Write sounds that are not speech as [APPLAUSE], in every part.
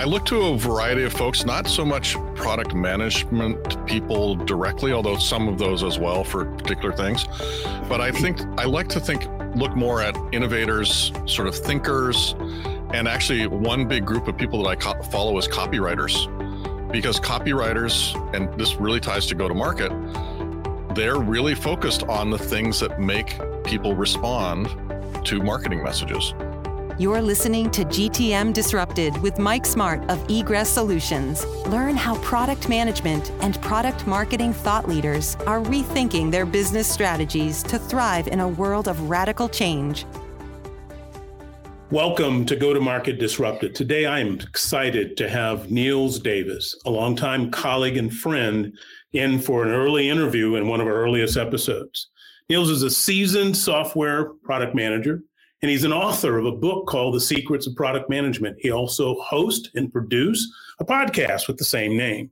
I look to a variety of folks, not so much product management people directly, although some of those as well for particular things. But I think I like to think, look more at innovators, sort of thinkers, and actually one big group of people that I co- follow is copywriters. Because copywriters, and this really ties to go to market, they're really focused on the things that make people respond to marketing messages. You're listening to GTM Disrupted with Mike Smart of Egress Solutions. Learn how product management and product marketing thought leaders are rethinking their business strategies to thrive in a world of radical change. Welcome to Go to Market Disrupted. Today I am excited to have Nils Davis, a longtime colleague and friend, in for an early interview in one of our earliest episodes. Nils is a seasoned software product manager and he's an author of a book called The Secrets of Product Management. He also hosts and produces a podcast with the same name.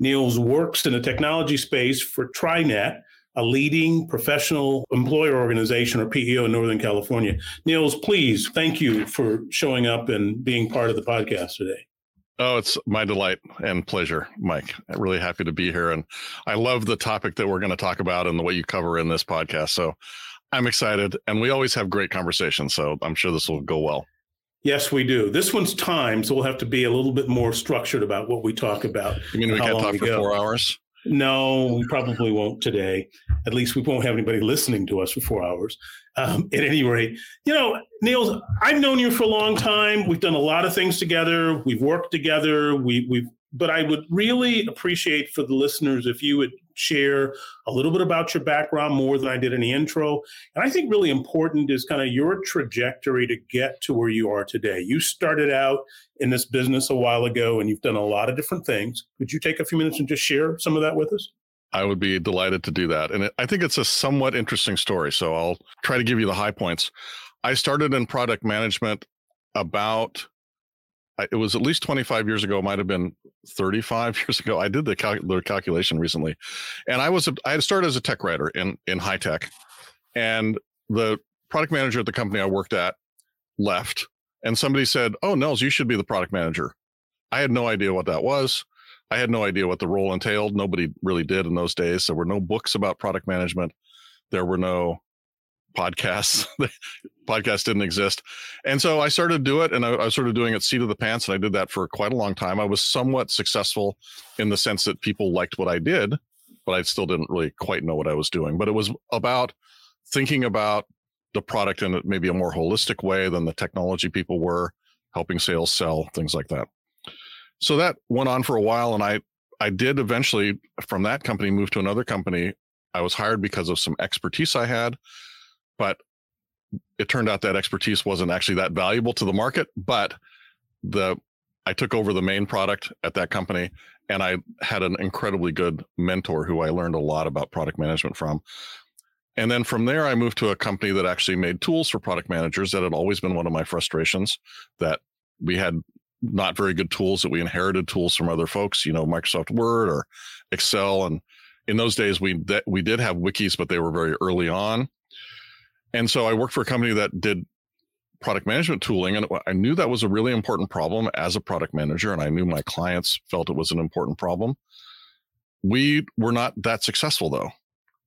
Nils works in the technology space for TriNet, a leading professional employer organization or PEO in Northern California. Nils, please, thank you for showing up and being part of the podcast today. Oh, it's my delight and pleasure, Mike. I'm really happy to be here. And I love the topic that we're going to talk about and the way you cover in this podcast. So I'm excited, and we always have great conversations. So I'm sure this will go well. Yes, we do. This one's time, so we'll have to be a little bit more structured about what we talk about. You mean we can't talk for four hours? No, we probably won't today. At least we won't have anybody listening to us for four hours. Um, at any rate, you know, Nils, I've known you for a long time. We've done a lot of things together. We've worked together. We, we've but I would really appreciate for the listeners if you would share a little bit about your background more than I did in the intro. And I think really important is kind of your trajectory to get to where you are today. You started out in this business a while ago and you've done a lot of different things. Could you take a few minutes and just share some of that with us? I would be delighted to do that. And I think it's a somewhat interesting story. So I'll try to give you the high points. I started in product management about it was at least 25 years ago, might have been 35 [LAUGHS] years ago. I did the, cal- the calculation recently. And I was, a, I had started as a tech writer in, in high tech. And the product manager at the company I worked at left. And somebody said, Oh, Nils, you should be the product manager. I had no idea what that was. I had no idea what the role entailed. Nobody really did in those days. There were no books about product management. There were no podcasts. [LAUGHS] podcast didn't exist. And so I started to do it and I, I, was sort of doing it seat of the pants. And I did that for quite a long time. I was somewhat successful in the sense that people liked what I did, but I still didn't really quite know what I was doing. But it was about thinking about the product in maybe a more holistic way than the technology people were, helping sales sell, things like that. So that went on for a while. And I, I did eventually from that company move to another company. I was hired because of some expertise I had but it turned out that expertise wasn't actually that valuable to the market. But the I took over the main product at that company, and I had an incredibly good mentor who I learned a lot about product management from. And then from there, I moved to a company that actually made tools for product managers. That had always been one of my frustrations. That we had not very good tools. That we inherited tools from other folks, you know, Microsoft Word or Excel. And in those days, we we did have wikis, but they were very early on. And so I worked for a company that did product management tooling. And I knew that was a really important problem as a product manager. And I knew my clients felt it was an important problem. We were not that successful though.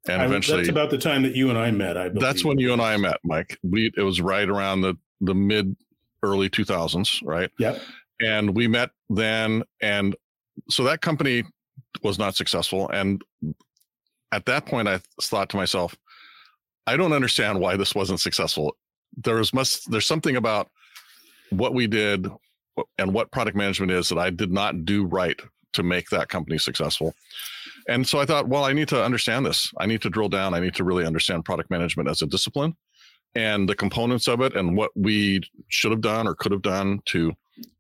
And I, eventually that's about the time that you and I met. I believe. That's when you and I met, Mike. We it was right around the the mid early 2000s, right? Yep. And we met then and so that company was not successful and at that point I thought to myself, I don't understand why this wasn't successful. There's must there's something about what we did and what product management is that I did not do right to make that company successful. And so I thought, well, I need to understand this. I need to drill down. I need to really understand product management as a discipline and the components of it and what we should have done or could have done to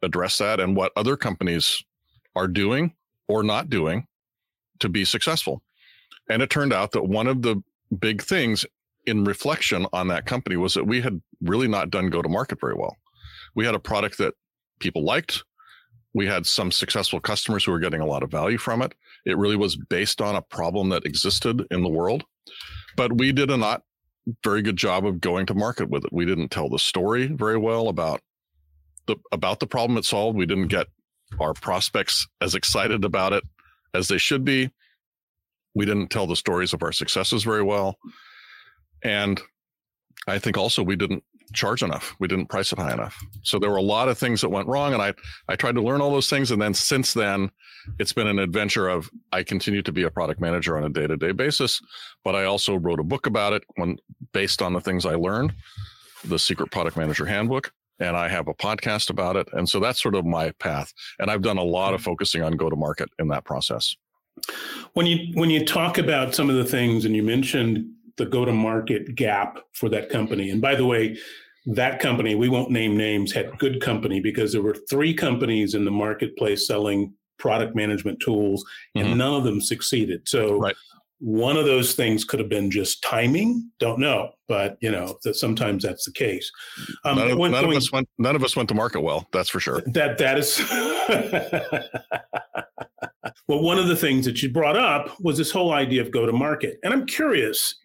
address that and what other companies are doing or not doing to be successful. And it turned out that one of the big things in reflection on that company was that we had really not done go to market very well. We had a product that people liked. We had some successful customers who were getting a lot of value from it. It really was based on a problem that existed in the world, but we did a not very good job of going to market with it. We didn't tell the story very well about the about the problem it solved. We didn't get our prospects as excited about it as they should be. We didn't tell the stories of our successes very well. And I think also we didn't charge enough. We didn't price it high enough. So there were a lot of things that went wrong. And I, I tried to learn all those things. And then since then, it's been an adventure of I continue to be a product manager on a day to day basis. But I also wrote a book about it when based on the things I learned, the Secret Product Manager Handbook. And I have a podcast about it. And so that's sort of my path. And I've done a lot of mm. focusing on go to market in that process. When you when you talk about some of the things and you mentioned the go to market gap for that company. And by the way, that company, we won't name names, had good company because there were three companies in the marketplace selling product management tools and mm-hmm. none of them succeeded. So right. one of those things could have been just timing. Don't know, but you know that sometimes that's the case. Um, none, of, when, none when, of, us went. None of us went to market well. That's for sure. That that is. [LAUGHS] well, one of the things that you brought up was this whole idea of go to market, and I'm curious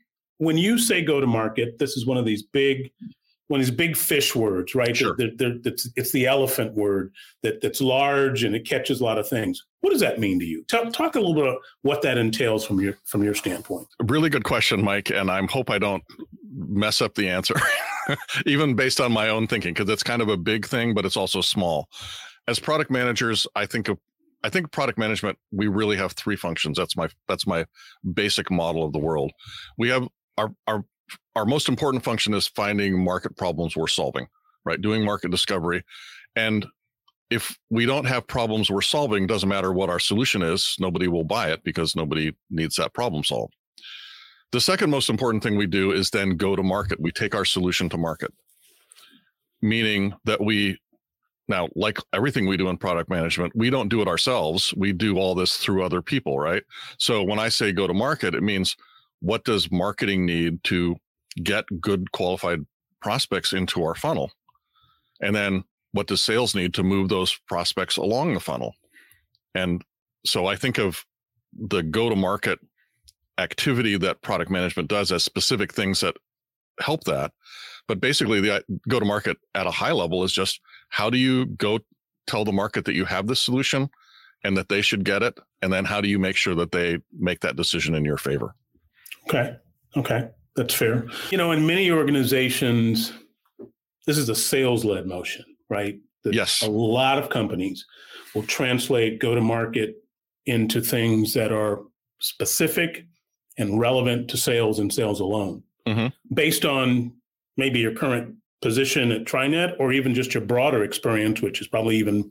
when you say go to market, this is one of these big one of these big fish words, right? Sure. They're, they're, it's, it's, the elephant word that, that's large and it catches a lot of things. What does that mean to you? Talk, talk a little bit about what that entails from your from your standpoint. Really good question, Mike, and I hope I don't mess up the answer, [LAUGHS] even based on my own thinking, because it's kind of a big thing, but it's also small. As product managers, I think of I think product management, we really have three functions. That's my that's my basic model of the world. We have our our our most important function is finding market problems we're solving, right? Doing market discovery. And if we don't have problems we're solving, doesn't matter what our solution is, nobody will buy it because nobody needs that problem solved. The second most important thing we do is then go to market. We take our solution to market, meaning that we now, like everything we do in product management, we don't do it ourselves. We do all this through other people, right? So when I say go to market, it means what does marketing need to get good qualified prospects into our funnel? And then what does sales need to move those prospects along the funnel? And so I think of the go to market activity that product management does as specific things that help that. But basically, the uh, go to market at a high level is just how do you go tell the market that you have this solution and that they should get it? And then how do you make sure that they make that decision in your favor? Okay. Okay. That's fair. You know, in many organizations, this is a sales led motion, right? That yes. A lot of companies will translate go to market into things that are specific and relevant to sales and sales alone mm-hmm. based on maybe your current position at TriNet or even just your broader experience, which is probably even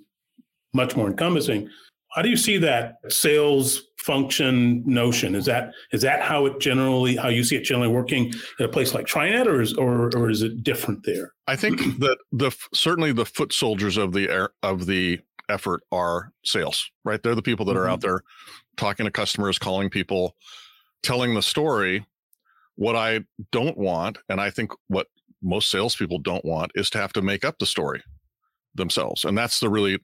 much more encompassing. How do you see that sales function notion? Is that is that how it generally how you see it generally working at a place like TriNet, or is or or is it different there? I think [CLEARS THROAT] that the certainly the foot soldiers of the air of the effort are sales, right? They're the people that are mm-hmm. out there talking to customers, calling people, telling the story what I don't want, and I think what most salespeople don't want, is to have to make up the story themselves. And that's the really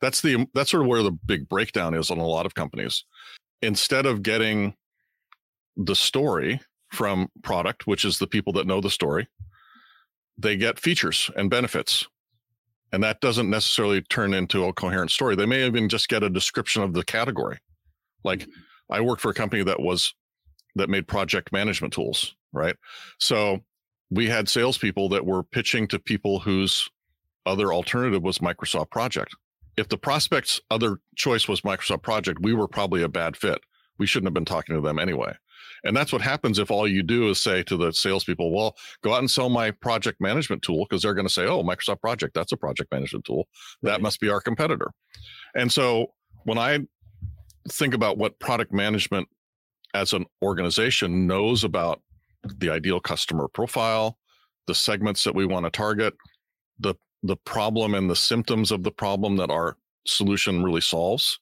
that's the that's sort of where the big breakdown is on a lot of companies. Instead of getting the story from product, which is the people that know the story, they get features and benefits. And that doesn't necessarily turn into a coherent story. They may even just get a description of the category. Like mm-hmm. I worked for a company that was that made project management tools, right? So we had salespeople that were pitching to people whose other alternative was Microsoft Project. If the prospect's other choice was Microsoft Project, we were probably a bad fit. We shouldn't have been talking to them anyway. And that's what happens if all you do is say to the salespeople, well, go out and sell my project management tool, because they're going to say, oh, Microsoft Project, that's a project management tool. That right. must be our competitor. And so when I think about what product management as an organization knows about the ideal customer profile, the segments that we want to target, the the problem and the symptoms of the problem that our solution really solves,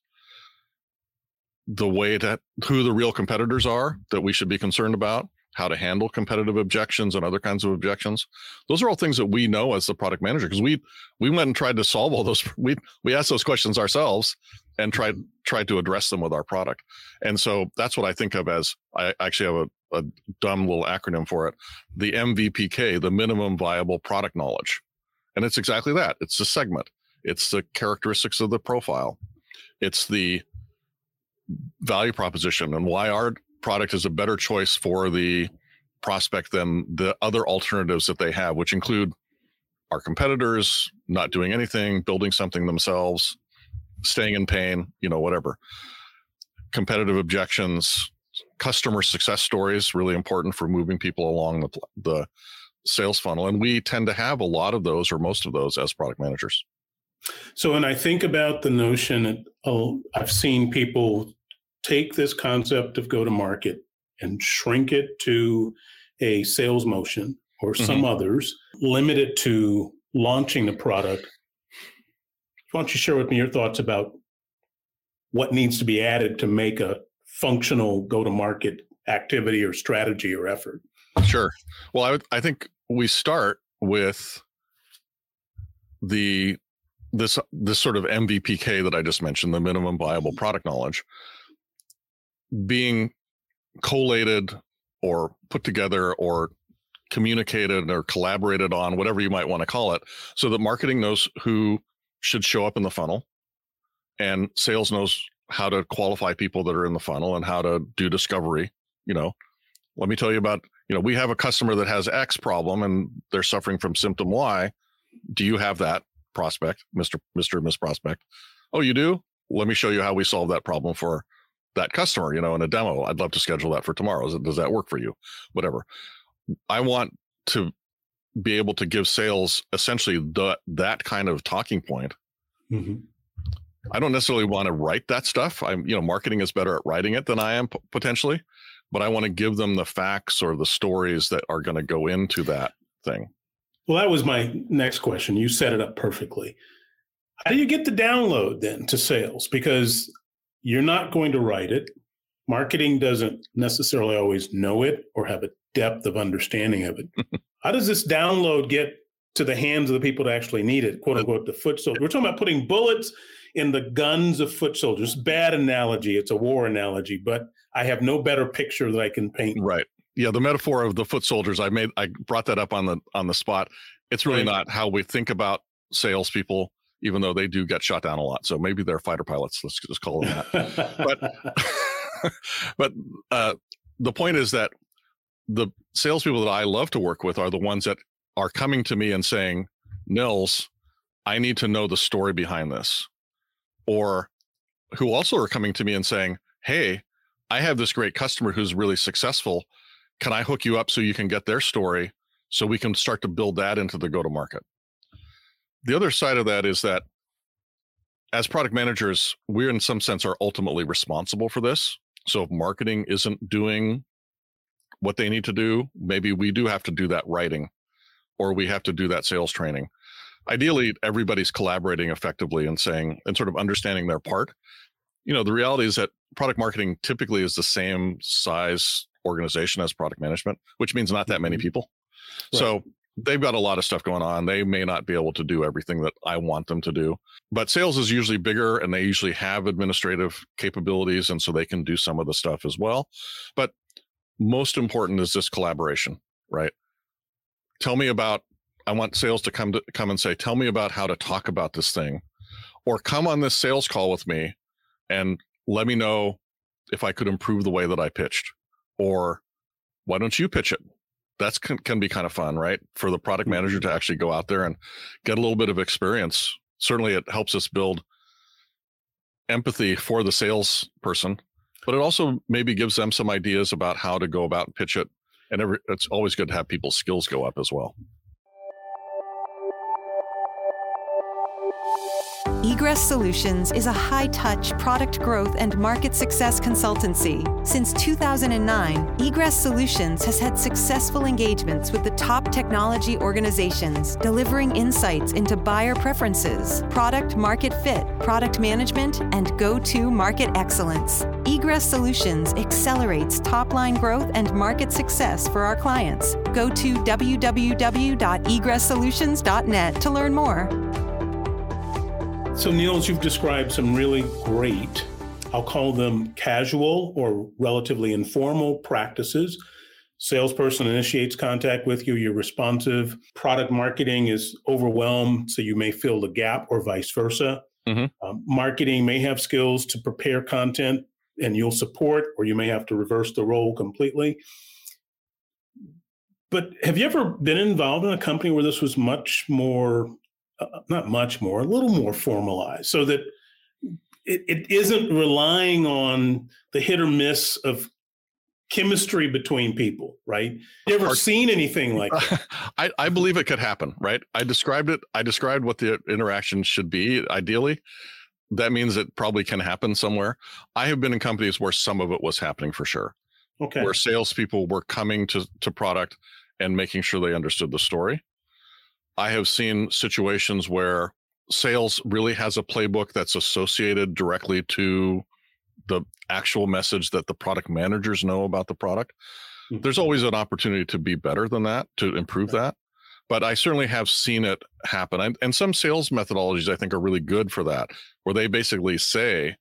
the way that who the real competitors are that we should be concerned about, how to handle competitive objections and other kinds of objections. Those are all things that we know as the product manager because we we went and tried to solve all those. [LAUGHS] We we asked those questions ourselves and tried tried to address them with our product. And so that's what I think of as I actually have a, a dumb little acronym for it, the MVPK, the minimum viable product knowledge. And it's exactly that. It's the segment. It's the characteristics of the profile. It's the value proposition and why our product is a better choice for the prospect than the other alternatives that they have, which include our competitors not doing anything, building something themselves, staying in pain, you know, whatever. Competitive objections, customer success stories, really important for moving people along the, the sales funnel. And we tend to have a lot of those or most of those as product managers. So when I think about the notion, oh, I've seen people take this concept of go to market and shrink it to a sales motion or some mm-hmm. others, limit it to launching the product. Why don't you share with me your thoughts about what needs to be added to make a functional go to market activity or strategy or effort? Sure. Well, I, would, I think we start with the this this sort of MVPK that I just mentioned, the minimum viable mm-hmm. product knowledge, being collated or put together or communicated or collaborated on, whatever you might want to call it, so that marketing knows who should show up in the funnel and sales knows how to qualify people that are in the funnel and how to do discovery. You know, let me tell you about, you know, we have a customer that has X problem and they're suffering from symptom Y. Do you have that prospect, Mr. Mr. Miss Prospect? Oh, you do? Let me show you how we solve that problem for that customer, you know, in a demo. I'd love to schedule that for tomorrow. Does that work for you? Whatever. I want to be able to give sales essentially the, that kind of talking point. Mm-hmm. I don't necessarily want to write that stuff. I'm, you know, marketing is better at writing it than I am p- potentially, but I want to give them the facts or the stories that are going to go into that thing. Well, that was my next question. You set it up perfectly. How do you get the download then to sales? Because you're not going to write it. Marketing doesn't necessarily always know it or have a depth of understanding of it. [LAUGHS] How does this download get to the hands of the people that actually need it, quote unquote, the foot soldier? We're talking about putting bullets in the guns of foot soldiers. Bad analogy. It's a war analogy, but I have no better picture that I can paint. Right. Yeah, the metaphor of the foot soldiers. I made. I brought that up on the on the spot. It's really right. not how we think about salespeople even though they do get shot down a lot. So maybe they're fighter pilots. Let's just call them that. but [LAUGHS] [LAUGHS] but uh, the point is that the salespeople that I love to work with are the ones that are coming to me and saying, Nils, I need to know the story behind this. Or who also are coming to me and saying, Hey, I have this great customer who's really successful. Can I hook you up so you can get their story so we can start to build that into the go to market? the other side of that is that as product managers, we're in some sense are ultimately responsible for this. So if marketing isn't doing what they need to do, maybe we do have to do that writing or we have to do that sales training. Ideally, everybody's collaborating effectively and saying and sort of understanding their part. You know, the reality is that product marketing typically is the same size organization as product management, which means not that many mm-hmm. people. Right. So they've got a lot of stuff going on. They may not be able to do everything that I want them to do. But sales is usually bigger and they usually have administrative capabilities. And so they can do some of the stuff as well. But most important is this collaboration, right? Tell me about, I want sales to come to come and say, tell me about how to talk about this thing. Or come on this sales call with me and let me know if I could improve the way that I pitched. Or why don't you pitch it? that's can, can be kind of fun, right? For the product manager mm-hmm. to actually go out there and get a little bit of experience. Certainly, it helps us build empathy for the salesperson, but it also maybe gives them some ideas about how to go about and pitch it. And every, it's always good to have people's skills go up as well. Egress Solutions is a high touch product growth and market success consultancy. Since 2009, Egress Solutions has had successful engagements with the top technology organizations, delivering insights into buyer preferences, product market fit, product management, and go to market excellence. Egress Solutions accelerates top line growth and market success for our clients. Go to www.egresssolutions.net to learn more. So, Nils, you've described some really great, I'll call them casual or relatively informal practices salesperson initiates contact with you, you're responsive. Product marketing is overwhelmed, so you may fill the gap or vice versa. Mm-hmm. Um, marketing may have skills to prepare content and you'll support, or you may have to reverse the role completely. But have you ever been involved in a company where this was much more, uh, not much more, a little more formalized, so that it, it isn't relying on the hit or miss of chemistry between people, right? You ever seen anything like that? [LAUGHS] I, I believe it could happen, right? I described it. I described what the interaction should be ideally. That means it probably can happen somewhere. I have been in companies where some of it was happening for sure. Okay. Where salespeople were coming to, to product and making sure they understood the story. I have seen situations where sales really has a playbook that's associated directly to the actual message that the product managers know about the product. Mm-hmm. There's always an opportunity to be better than that, to improve that. But I certainly have seen it happen. And, and some sales methodologies I think are really good for that, where they basically say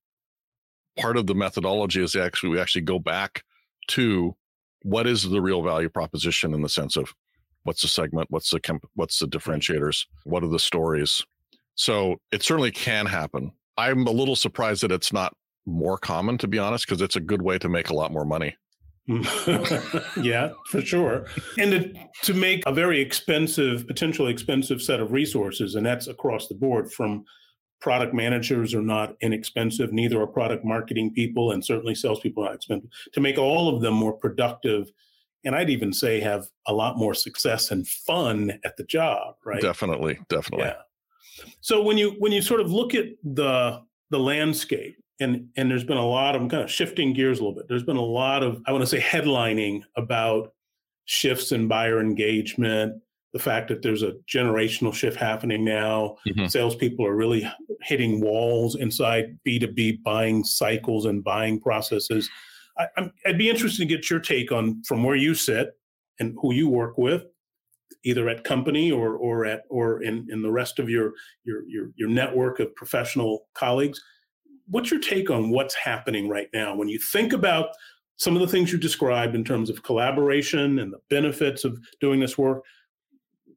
part of the methodology is actually we actually go back to what is the real value proposition in the sense of what's the segment, what's the what's the differentiators, what are the stories. So it certainly can happen. I'm a little surprised that it's not more common, to be honest, because it's a good way to make a lot more money. [LAUGHS] yeah, for sure. [LAUGHS] And to, to make a very expensive, potentially expensive set of resources, and that's across the board from product managers are not inexpensive, neither are product marketing people, and certainly salespeople are not expensive. To make all of them more productive, and I'd even say have a lot more success and fun at the job, right? Definitely, definitely. Yeah. So when you when you sort of look at the the landscape and and there's been a lot of I'm kind of shifting gears a little bit. There's been a lot of I want to say headlining about shifts in buyer engagement, the fact that there's a generational shift happening now. Mm-hmm. Salespeople are really hitting walls inside B2B buying cycles and buying processes. I, would be interested to get your take on from where you sit and who you work with, either at company or or at or in, in the rest of your your your your network of professional colleagues what's your take on what's happening right now when you think about some of the things you described in terms of collaboration and the benefits of doing this work?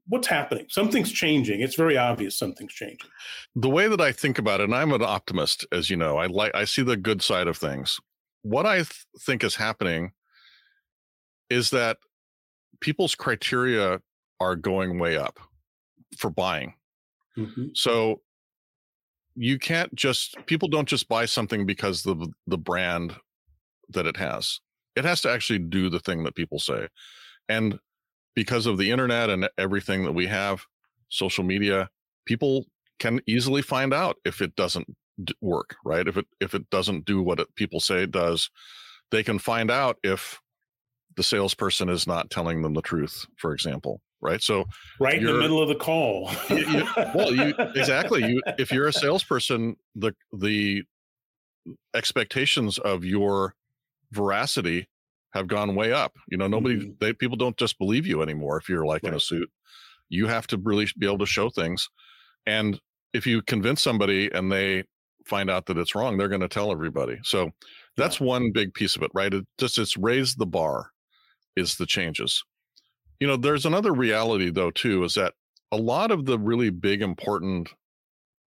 What's happening? Something's changing. It's very obvious something's changing. The way that I think about it, and I'm an optimist, as you know, I like I see the good side of things. What I th- think is happening is that people's criteria are going way up for buying. Mm-hmm. So you can't just people don't just buy something because the the brand that it has. It has to actually do the thing that people say. And because of the internet and everything that we have, social media, people can easily find out if it doesn't work, right? If it if it doesn't do what it, people say it does, they can find out if the salesperson is not telling them the truth, for example right? So right in the middle of the call. you, you, well, you exactly. You if you're a salesperson, the the expectations of your veracity have gone way up. You know, nobody mm-hmm. they people don't just believe you anymore if you're like right. in a suit. You have to really be able to show things. And if you convince somebody and they find out that it's wrong, they're going to tell everybody. So that's yeah. one big piece of it, right? It just it's raised the bar is the changes. You know, there's another reality though too is that a lot of the really big important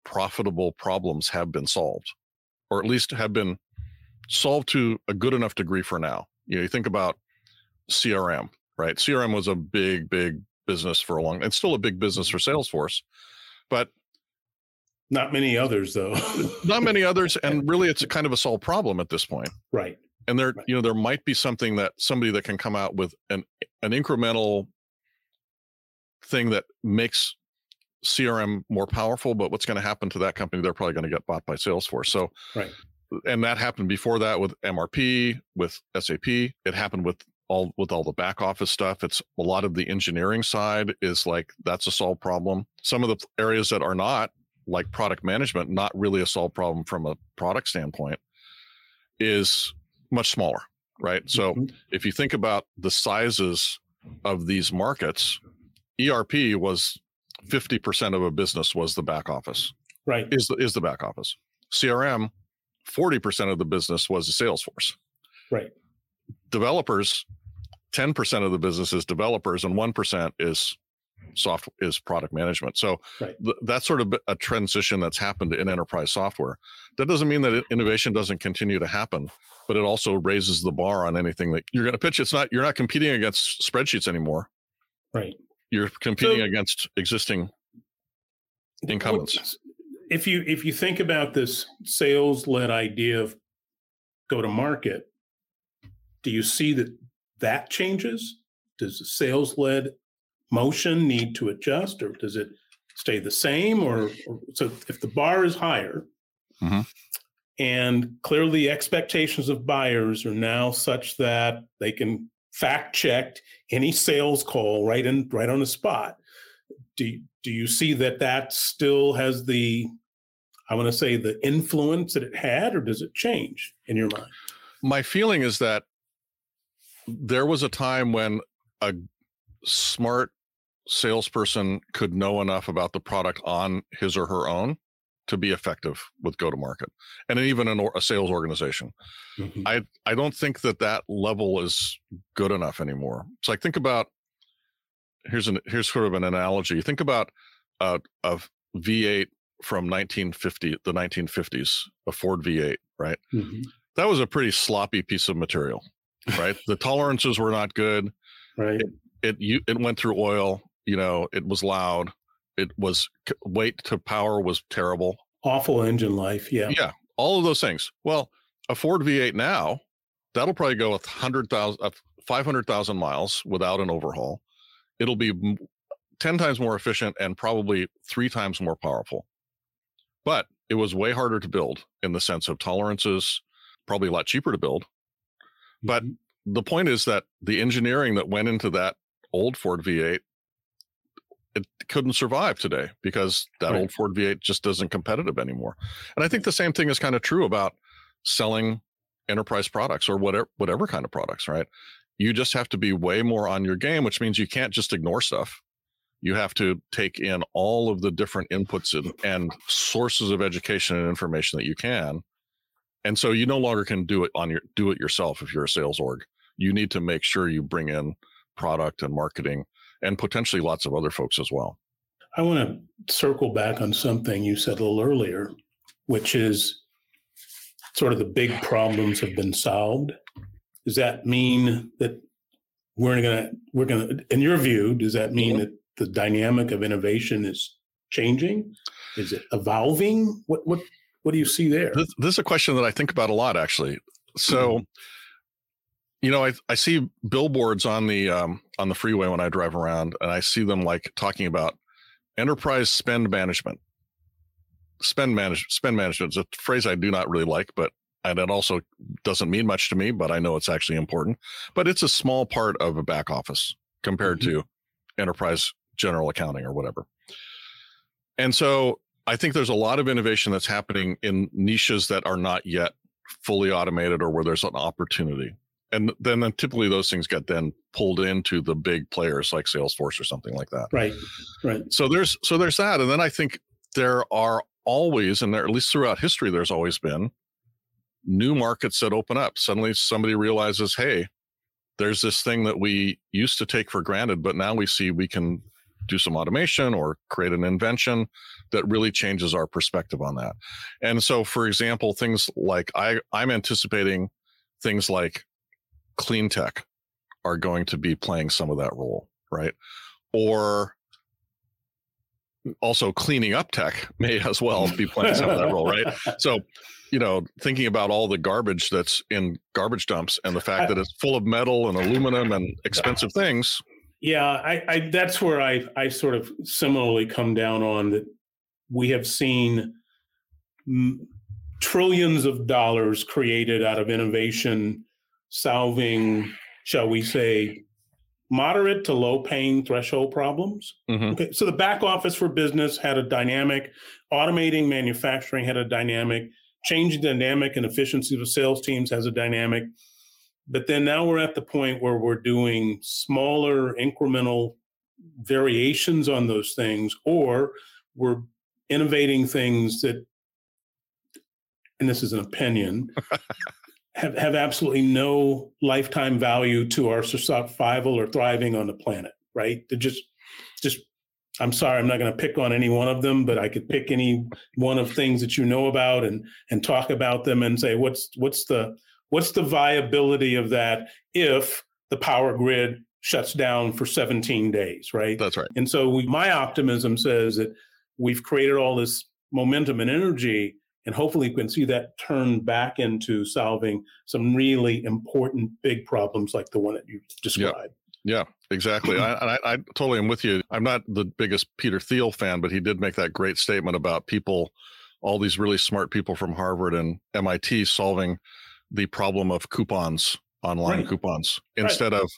profitable problems have been solved or at least have been solved to a good enough degree for now. You know, you think about CRM, right? CRM was a big big business for a long it's still a big business for mm-hmm. Salesforce. But not many others though. [LAUGHS] not many others and really it's a kind of a solved problem at this point. Right and there right. you know there might be something that somebody that can come out with an an incremental thing that makes crm more powerful but what's going to happen to that company they're probably going to get bought by salesforce so right and that happened before that with mrp with sap it happened with all with all the back office stuff it's a lot of the engineering side is like that's a solved problem some of the areas that are not like product management not really a solved problem from a product standpoint is much smaller, right? So mm-hmm. if you think about the sizes of these markets, ERP was 50% of a business was the back office. Right. Is the, is the back office. CRM, 40% of the business was the sales force. Right. Developers, 10% of the business is developers and 1% is soft is product management. So right. th- that's sort of a transition that's happened in enterprise software. That doesn't mean that innovation doesn't continue to happen, but it also raises the bar on anything that you're going to pitch. It's not you're not competing against spreadsheets anymore. Right. You're competing so, against existing incumbents. If you if you think about this sales led idea of go to market, do you see that that changes? Does the sales led motion need to adjust or does it stay the same or, or so if the bar is higher mm-hmm. and clearly expectations of buyers are now such that they can fact check any sales call right in right on the spot do, do you see that that still has the i want to say the influence that it had or does it change in your mind my feeling is that there was a time when a smart salesperson could know enough about the product on his or her own to be effective with go to market and even in a sales organization. Mm-hmm. i i don't think that that level is good enough anymore. So like think about here's an here's sort of an analogy. Think about a, a v8 from 1950 the 1950s a ford v8 right? Mm-hmm. that was a pretty sloppy piece of material right? The [LAUGHS] tolerances were not good. Right. It, it you it went through oil you know it was loud it was weight to power was terrible. Awful engine life yeah. Yeah all of those things. Well a ford v8 now that'll probably go a 100000 uh, 500000 miles without an overhaul. It'll be 10 times more efficient and probably three times more powerful. But it was way harder to build in the sense of tolerances probably a lot cheaper to build. But mm-hmm. the point is that the engineering that went into that old ford v8 it couldn't survive today because that right. old Ford V8 just isn't competitive anymore. And I think the same thing is kind of true about selling enterprise products or whatever whatever kind of products, right? You just have to be way more on your game, which means you can't just ignore stuff. You have to take in all of the different inputs and, and sources of education and information that you can. And so you no longer can do it on your do it yourself if you're a sales org. You need to make sure you bring in product and marketing and potentially lots of other folks as well. I want to circle back on something you said a little earlier, which is sort of the big problems have been solved. Does that mean that we're going to, we're going to, in your view, does that mean that the dynamic of innovation is changing? Is it evolving? What, what, what do you see there? This, this is a question that I think about a lot, actually. So, mm-hmm you know, I I see billboards on the um, on the freeway when I drive around, and I see them like talking about enterprise spend management. Spend manage spend management is a phrase I do not really like, but and it also doesn't mean much to me, but I know it's actually important. But it's a small part of a back office compared mm-hmm. to enterprise general accounting or whatever. And so I think there's a lot of innovation that's happening in niches that are not yet fully automated or where there's an opportunity and then, then typically those things get then pulled into the big players like Salesforce or something like that. Right. Right. So there's so there's that, and then I think there are always, and there, at least throughout history, there's always been new markets that open up. Suddenly, somebody realizes, hey, there's this thing that we used to take for granted, but now we see we can do some automation or create an invention that really changes our perspective on that. And so, for example, things like I, I'm anticipating things like clean tech are going to be playing some of that role, right? Or also cleaning up tech [LAUGHS] may as well be playing some of that role, right? [LAUGHS] So, you know, thinking about all the garbage that's in garbage dumps and the fact that it's full of metal and aluminum and [LAUGHS] expensive things. Yeah, I, I that's where I I sort of similarly come down on that. We have seen m- trillions of dollars created out of innovation solving, shall we say, moderate to low paying threshold problems. Mm-hmm. Okay, so the back office for business had a dynamic, automating manufacturing had a dynamic, changing dynamic and efficiency of sales teams has a dynamic. But then now we're at the point where we're doing smaller incremental variations on those things, or we're innovating things that, and this is an opinion, [LAUGHS] have, have absolutely no lifetime value to our survival or thriving on the planet, right? They're just just I'm sorry, I'm not going to pick on any one of them, but I could pick any one of things that you know about and and talk about them and say what's what's the what's the viability of that if the power grid shuts down for 17 days, right? That's right. And so we, my optimism says that we've created all this momentum and energy and hopefully we can see that turn back into solving some really important big problems like the one that you described. Yeah, exactly. I, I, I totally am with you. I'm not the biggest Peter Thiel fan, but he did make that great statement about people, all these really smart people from Harvard and MIT solving the problem of coupons, online right. coupons, instead right. of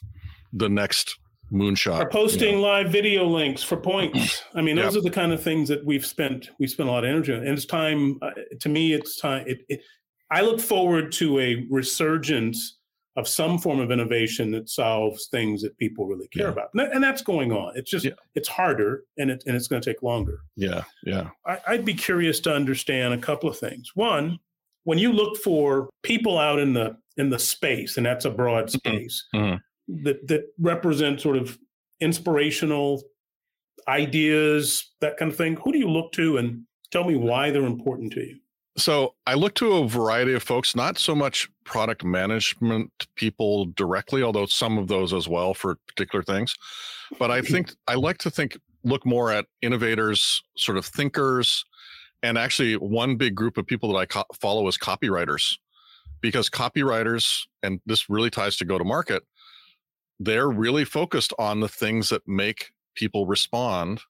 the next moonshot. Are posting you know. live video links for points. I mean, those yep. are the kind of things that we've spent we spent a lot of energy on. And it's time. Uh, to me, it's time. It, it, I look forward to a resurgence of some form of innovation that solves things that people really care yeah. about, and, that, and, that's going on. It's just yeah. it's harder, and it and it's going to take longer. Yeah, yeah. I, I'd be curious to understand a couple of things. One, when you look for people out in the in the space, and that's a broad mm-hmm. space mm-hmm. That that represent sort of inspirational ideas, that kind of thing. Who do you look to, and tell me why they're important to you? So I look to a variety of folks, not so much product management people directly, although some of those as well for particular things. But I think [CLEARS THROAT] I like to think look more at innovators, sort of thinkers, and actually one big group of people that I co- follow is copywriters, because copywriters, and this really ties to go to market, they're really focused on the things that make people respond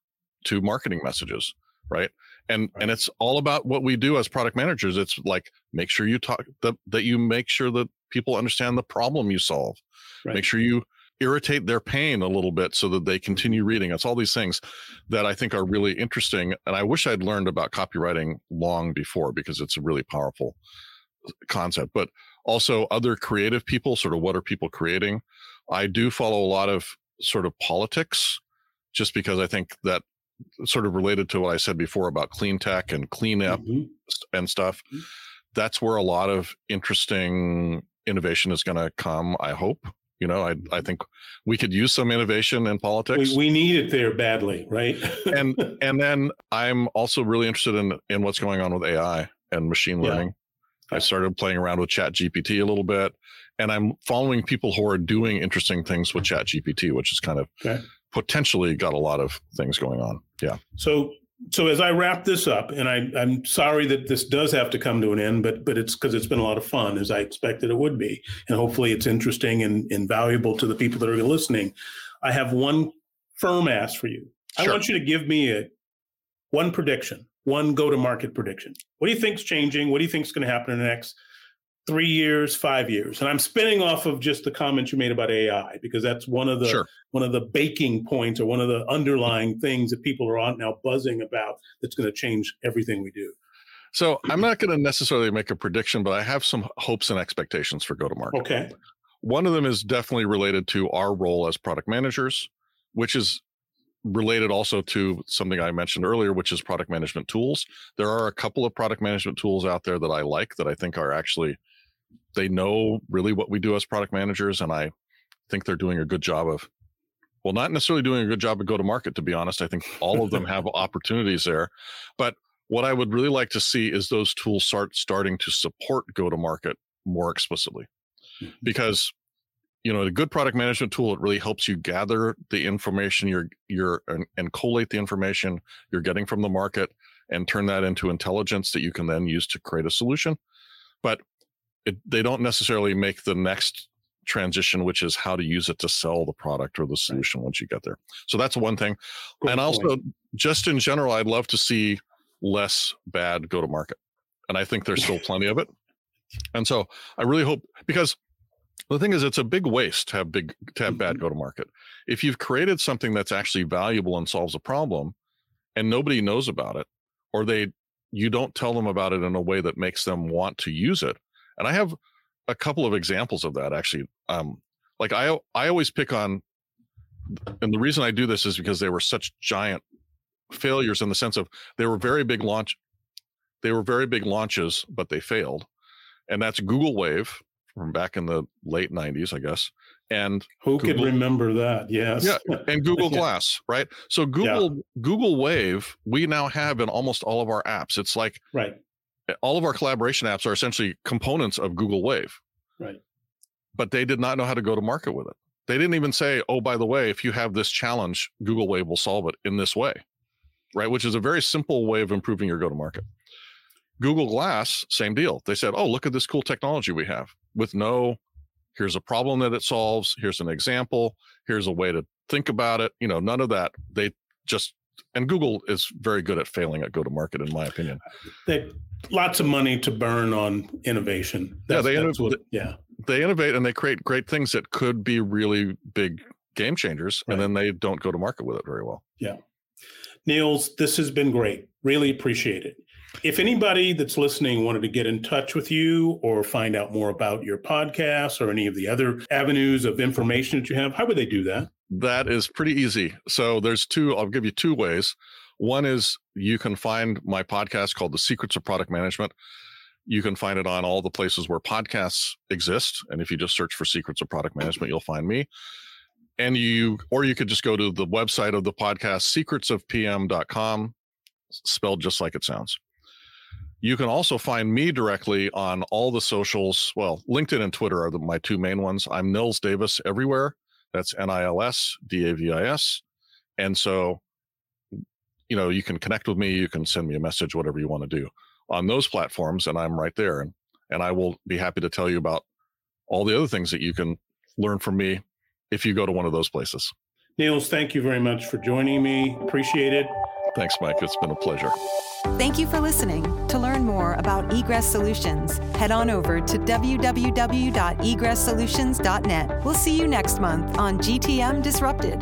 to marketing messages, right? and right. and it's all about what we do as product managers it's like make sure you talk that, that you make sure that people understand the problem you solve right. make sure you irritate their pain a little bit so that they continue reading it's all these things that i think are really interesting and i wish i'd learned about copywriting long before because it's a really powerful uh, concept but also other creative people sort of what are people creating i do follow a lot of sort of politics just because i think that sort of related to what I said before about clean tech and clean up mm-hmm. and stuff. Mm-hmm. That's where a lot of interesting innovation is going to come. I hope. You know, I I mm-hmm. think we could use some innovation in politics. We, we need it there badly, right? and [LAUGHS] and then I'm also really interested in in what's going on with AI and machine learning. Yeah. I started playing around with Chat GPT a little bit, and I'm following people who are doing interesting things with mm-hmm. Chat GPT, which is kind of okay potentially got a lot of things going on. Yeah. So so as I wrap this up, and I, I'm sorry that this does have to come to an end, but but it's because it's been a lot of fun as I expected it would be, and hopefully it's interesting and, and valuable to the people that are listening. I have one firm ask for you. Sure. I want you to give me a one prediction, one go to market prediction. What do you think's changing? What do you think's going to happen in the next three years, five years. And I'm spinning off of just the comments you made about AI because that's one of the sure. one of the baking points or one of the underlying things that people are on now buzzing about that's going to change everything we do. So I'm not going to necessarily make a prediction, but I have some hopes and expectations for go to market. Okay. One of them is definitely related to our role as product managers, which is related also to something I mentioned earlier, which is product management tools. There are a couple of product management tools out there that I like that I think are actually they know really what we do as product managers and i think they're doing a good job of well not necessarily doing a good job of go to market to be honest. I think all of them [LAUGHS] have opportunities there. But what i would really like to see is those tools start starting to support go to market more explicitly. Mm-hmm. because you know a good product management tool it really helps you gather the information you're you're and, and collate the information you're getting from the market and turn that into intelligence that you can then use to create a solution. But it, they don't necessarily make the next transition, which is how to use it to sell the product or the solution once you get there. So that's one thing. Good and point. also, just in general, I'd love to see less bad go to market. And I think there's still [LAUGHS] plenty of it. And so I really hope because the thing is it's a big waste to have big to have bad mm-hmm. go to market. If you've created something that's actually valuable and solves a problem and nobody knows about it or they you don't tell them about it in a way that makes them want to use it, and I have a couple of examples of that actually. Um, like I I always pick on, and the reason I do this is because they were such giant failures in the sense of they were very big launch, they were very big launches, but they failed, and that's Google Wave from back in the late 90s, I guess. And who Google, could remember that? Yes. Yeah. And [LAUGHS] Google yeah. Glass, right? So Google yeah. Google Wave, we now have in almost all of our apps. It's like right. All of our collaboration apps are essentially components of Google Wave. Right. But they did not know how to go to market with it. They didn't even say, "Oh, by the way, if you have this challenge, Google Wave will solve it in this way." Right? Which is a very simple way of improving your go to market. Google Glass, same deal. They said, "Oh, look at this cool technology we have." With no here's a problem that it solves here's an example here's a way to think about it you know none of that they just and google is very good at failing at go to market in my opinion. They lots of money to burn on innovation. That's, yeah they innovate, what, yeah. they innovate and they create great things that could be really big game changers right. and then they don't go to market with it very well. Yeah. Nils this has been great. Really appreciate it. If anybody that's listening wanted to get in touch with you or find out more about your podcast or any of the other avenues of information that you have, how would they do that? That is pretty easy. So there's two, I'll give you two ways. One is you can find my podcast called The Secrets of Product Management. You can find it on all the places where podcasts exist. And if you just search for Secrets of Product Management, you'll find me. And you, or you could just go to the website of the podcast, secretsofpm.com, spelled just like it sounds. You can also find me directly on all the socials. Well, LinkedIn and Twitter are the, my two main ones. I'm Nils Davis everywhere. That's N I L S D A V I S. And so, you know, you can connect with me. You can send me a message, whatever you want to do on those platforms. And I'm right there. And, and I will be happy to tell you about all the other things that you can learn from me if you go to one of those places. Nils, thank you very much for joining me. Appreciate it. Thanks, Mike. It's been a pleasure. Thank you for listening. To learn more about egress solutions, head on over to www.egresssolutions.net. We'll see you next month on GTM Disrupted.